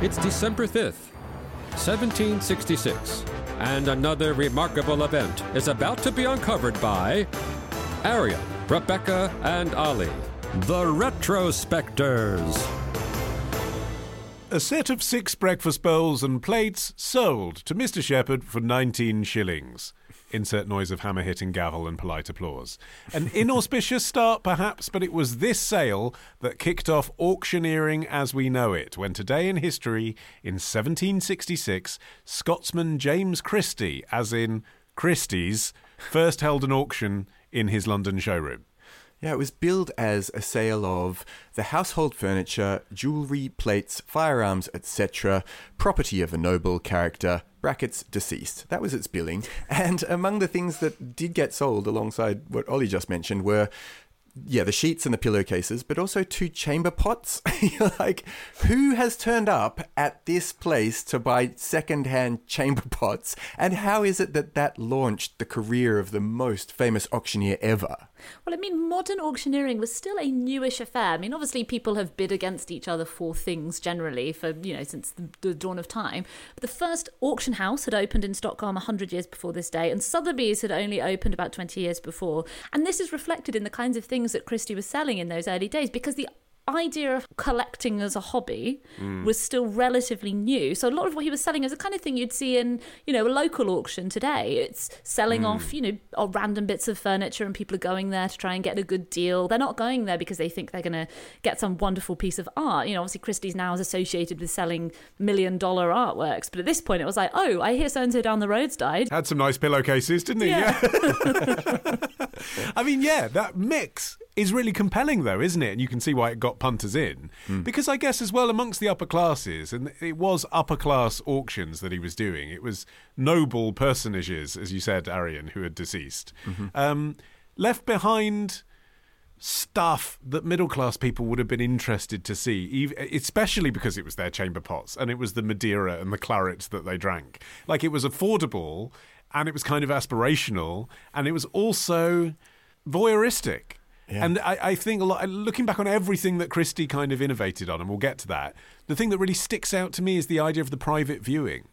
It's December 5th, 1766, and another remarkable event is about to be uncovered by Arion, Rebecca, and Olly, the Retrospectors. A set of six breakfast bowls and plates sold to Mr. Shepherd for 19 shillings. Insert noise of hammer hitting gavel and polite applause. An inauspicious start, perhaps, but it was this sale that kicked off auctioneering as we know it, when today in history, in 1766, Scotsman James Christie, as in Christie's, first held an auction in his London showroom. Yeah, it was billed as a sale of the household furniture, jewellery, plates, firearms, etc., property of a noble character, brackets deceased. That was its billing. And among the things that did get sold alongside what Olly just mentioned were yeah, the sheets and the pillowcases, but also two chamber pots. You're like, who has turned up at this place to buy second-hand chamber pots? And how is it that that launched the career of the most famous auctioneer ever? Well, I mean, modern auctioneering was still a newish affair. I mean, obviously, people have bid against each other for things generally for, you know, since the, the dawn of time. But the first auction house had opened in Stockholm 100 years before this day, and Sotheby's had only opened about 20 years before. And this is reflected in the kinds of things that Christie was selling in those early days because the idea of collecting as a hobby Mm. was still relatively new. So a lot of what he was selling is the kind of thing you'd see in, you know, a local auction today. It's selling Mm. off, you know, uh, random bits of furniture and people are going there to try and get a good deal. They're not going there because they think they're going to get some wonderful piece of art. You know, obviously Christie's now is associated with selling million dollar artworks, but at this point it was like, "Oh, I hear so and so down the road's died." Had some nice pillowcases, didn't he? Yeah. I mean, yeah, that mix is really compelling, though, isn't it? And you can see why it got punters in. Because I guess, as well, amongst the upper classes, and it was upper class auctions that he was doing, it was noble personages, as you said, Arion, who had deceased, um, left behind stuff that middle class people would have been interested to see, especially because it was their chamber pots and it was the Madeira and the claret that they drank. Like it was affordable and it was kind of aspirational and it was also voyeuristic. And I, I think a lot, looking back on everything that Christie kind of innovated on, and we'll get to that, the thing that really sticks out to me is the idea of the private viewing.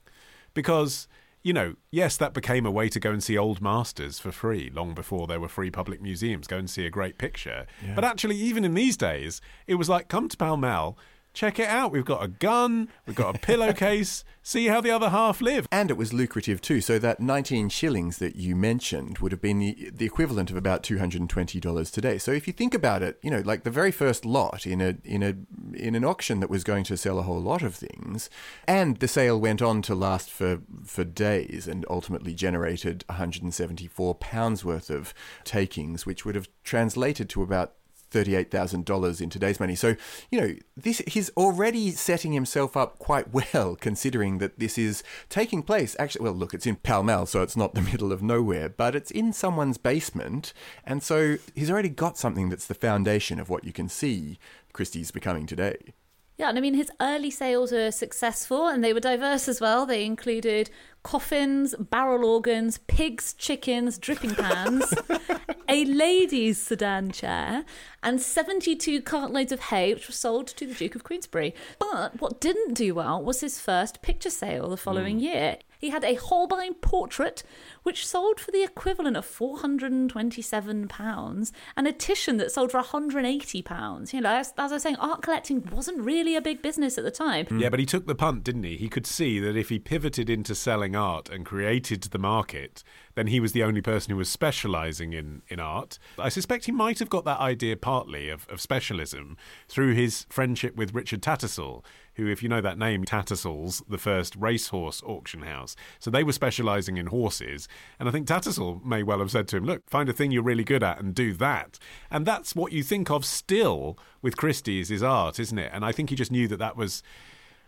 Because, you know, yes, that became a way to go and see old masters for free long before there were free public museums. Go and see a great picture. But actually, even in these days, it was like, come to Pall Mall, check it out. We've got a gun, we've got a pillowcase, see how the other half live. And it was lucrative too. So that 19 shillings that you mentioned would have been the, the equivalent of about $220 today. So if you think about it, you know, like the very first lot in a in a in an auction that was going to sell a whole lot of things, and the sale went on to last for for days and ultimately generated 174 pounds worth of takings, which would have translated to about $38,000 in today's money. So, you know, this he's already setting himself up quite well considering that this is taking place actually well, look, it's in Pall Mall, so it's not the middle of nowhere, but it's in someone's basement, and so he's already got something that's the foundation of what you can see Christie's becoming today. Yeah, and I mean, his early sales were successful and they were diverse as well. They included coffins, barrel organs, pigs, chickens, dripping pans, a lady's sedan chair, and 72 cartloads of hay, which were sold to the Duke of Queensberry. But what didn't do well was his first picture sale the following hmm. year. He had a Holbein portrait, which sold for the equivalent of £427, and a Titian that sold for £180. You know, as, as I was saying, art collecting wasn't really a big business at the time. Yeah, but he took the punt, didn't he? He could see that if he pivoted into selling art and created the market, then he was the only person who was specializing in, in art. I suspect he might have got that idea partly of, of specialism through his friendship with Richard Tattersall, who, if you know that name, Tattersall's, the first racehorse auction house. So they were specialising in horses. And I think Tattersall may well have said to him, look, find a thing you're really good at and do that. And that's what you think of still with Christie's is art, isn't it? And I think he just knew that that was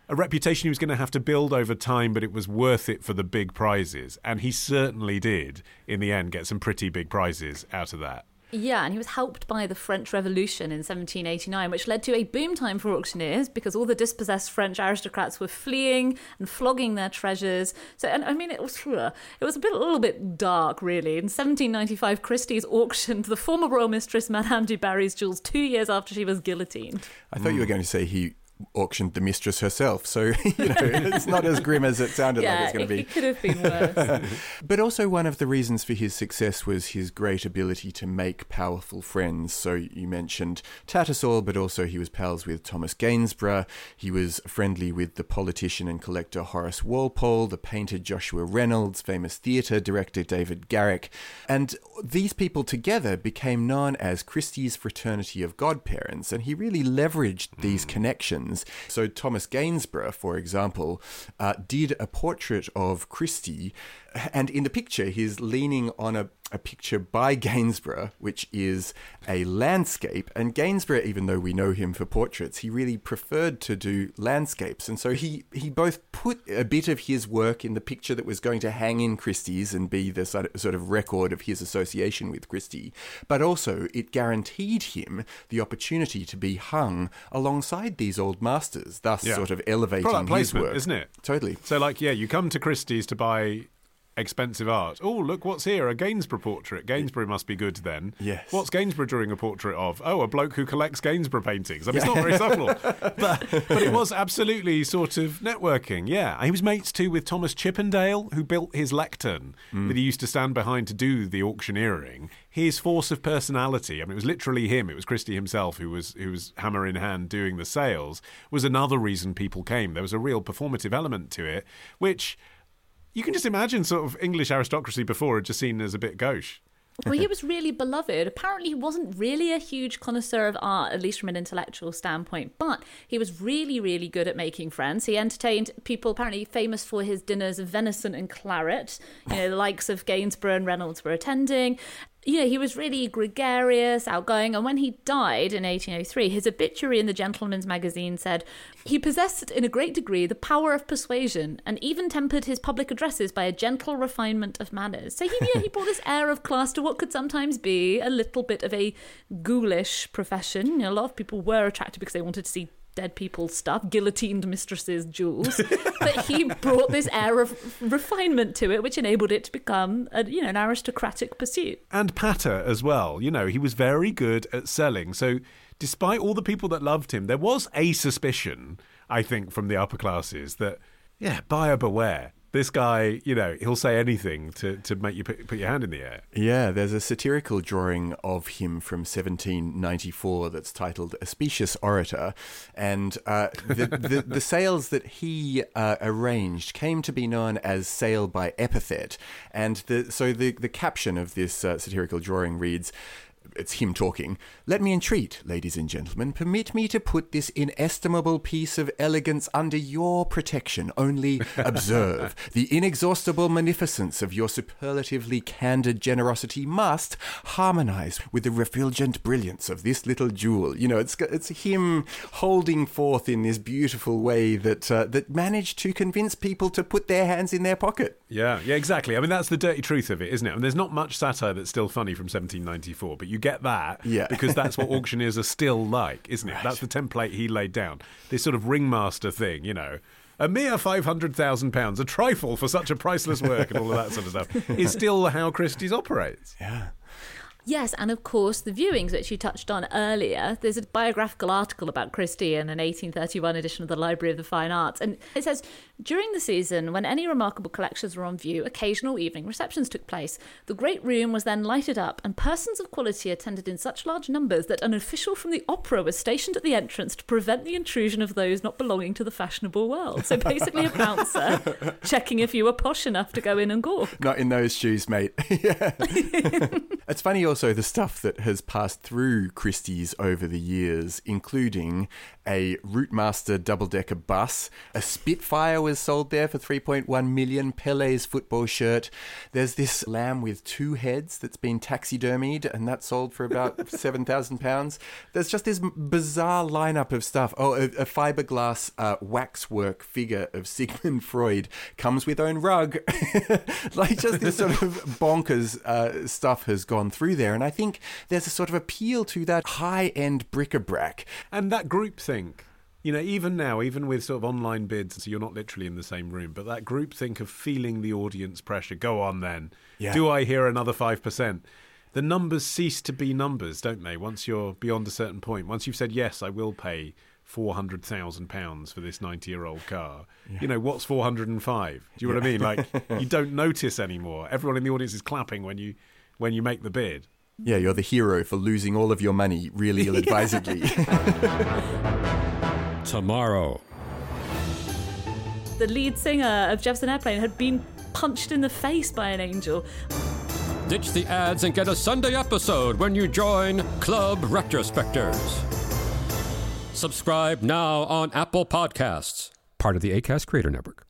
a reputation he was going to have to build over time, but it was worth it for the big prizes. And he certainly did, in the end, get some pretty big prizes out of that. Yeah, and he was helped by the French Revolution in 1789, which led to a boom time for auctioneers because all the dispossessed French aristocrats were fleeing and flogging their treasures. So, and I mean, it was it was a bit a little bit dark, really. In 1795, Christie's auctioned the former royal mistress Madame du Barry's jewels two years after she was guillotined. I thought you were hmm. going to say he auctioned the mistress herself. So, you know, it's not as grim as it sounded yeah, like it's going to be. It could have been worse. but also, one of the reasons for his success was his great ability to make powerful friends. So, you mentioned Tattersall, but also he was pals with Thomas Gainsborough. He was friendly with the politician and collector Horace Walpole, the painter Joshua Reynolds, famous theatre director David Garrick. And these people together became known as Christie's Fraternity of Godparents. And he really leveraged these hmm. connections. So, Thomas Gainsborough, for example, uh, did a portrait of Christie, and in the picture, he's leaning on a, a picture by Gainsborough, which is a landscape. And Gainsborough, even though we know him for portraits, he really preferred to do landscapes. And so he, he both put a bit of his work in the picture that was going to hang in Christie's and be the sort of, record of his association with Christie, but also it guaranteed him the opportunity to be hung alongside these old masters, thus Yeah. sort of elevating Product his placement, work. isn't it? Totally. So, like, yeah, you come to Christie's to buy expensive art. Oh, look what's here a Gainsborough portrait. Gainsborough must be good then. Yes. What's Gainsborough drawing a portrait of? Oh, a bloke who collects Gainsborough paintings. I mean, it's not very subtle, but, but it was absolutely sort of networking. Yeah. He was mates too with Thomas Chippendale, who built his lectern mm. that he used to stand behind to do the auctioneering. His force of personality, I mean, it was literally him. It was Christie himself who was who was hammer in hand doing the sales. Was another reason people came. There was a real performative element to it, which you can just imagine sort of English aristocracy before had just seen as a bit gauche. well, he was really beloved. Apparently, he wasn't really a huge connoisseur of art, at least from an intellectual standpoint, but he was really, really good at making friends. He entertained people apparently famous for his dinners of venison and claret. You know, the likes of Gainsborough and Reynolds were attending. You know, he was really gregarious, outgoing, and when he died in 1803, his obituary in the Gentleman's Magazine said he possessed in a great degree the power of persuasion and even tempered his public addresses by a gentle refinement of manners. So he, yeah, he brought this air of class to what could sometimes be a little bit of a ghoulish profession. You know, a lot of people were attracted because they wanted to see dead people's stuff, guillotined mistresses' jewels. but he brought this air of refinement to it, which enabled it to become a, you know, an aristocratic pursuit. And patter as well. You know, he was very good at selling. So, despite all the people that loved him, there was a suspicion, I think, from the upper classes that, yeah, buyer beware. This guy, you know, he'll say anything to, to make you put, put your hand in the air. Yeah, there's a satirical drawing of him from 1794 that's titled A Specious Orator. And uh, the, the, the sales that he uh, arranged came to be known as sale by epithet. And the, so the, the caption of this uh, satirical drawing reads, it's him talking. Let me entreat, ladies and gentlemen, permit me to put this inestimable piece of elegance under your protection. Only observe the inexhaustible magnificence of your superlatively candid generosity must harmonize with the refulgent brilliance of this little jewel. You know, it's it's him holding forth in this beautiful way that uh, that managed to convince people to put their hands in their pocket. Yeah, yeah, exactly. I mean, that's the dirty truth of it, isn't it? I And there's not much satire that's still funny from 1794, but you get that Yeah. because that's what auctioneers are still like, isn't it? That's the template he laid down. This sort of ringmaster thing, you know. A mere five hundred thousand pounds, a trifle for such a priceless work, and all of that sort of stuff, is still how Christie's operates. Yeah. Yes, and of course, the viewings, which you touched on earlier. There's a biographical article about Christie in an 1831 edition of the Library of the Fine Arts. And it says During the season, when any remarkable collections were on view, occasional evening receptions took place. The great room was then lighted up, and persons of quality attended in such large numbers that an official from the opera was stationed at the entrance to prevent the intrusion of those not belonging to the fashionable world. So basically, a bouncer checking if you were posh enough to go in and gawk. Not in those shoes, mate. yeah. it's funny also also the stuff that has passed through Christie's over the years, including a Routemaster double decker bus. A Spitfire was sold there for 3.1 million. Pele's football shirt. There's this lamb with two heads that's been taxidermied, and that sold for about seven thousand pounds. There's just this bizarre lineup of stuff. Oh, a, a fiberglass uh, waxwork figure of Sigmund Freud comes with own rug. like just this sort of bonkers uh, stuff has gone through there, and I think there's a sort of appeal to that high-end bric-a-brac. And that group think, you know, even now, even with sort of online bids, so you're not literally in the same room, but that group think of feeling the audience pressure. Go on then. Yeah. Do I hear another 5%? The numbers cease to be numbers, don't they? Once you're beyond a certain point, once you've said, yes, I will pay £400,000 for this 90 year old car, you know, what's 405? Do you know what I mean? Like, you don't notice anymore. Everyone in the audience is clapping when you, when you make the bid. Yeah, you're the hero for losing all of your money really ill advisedly. Tomorrow. The lead singer of Jefferson Airplane had been punched in the face by an angel. Ditch the ads and get a Sunday episode when you join Club Retrospectors. Subscribe now on Apple Podcasts, part of the ACAST Creator Network.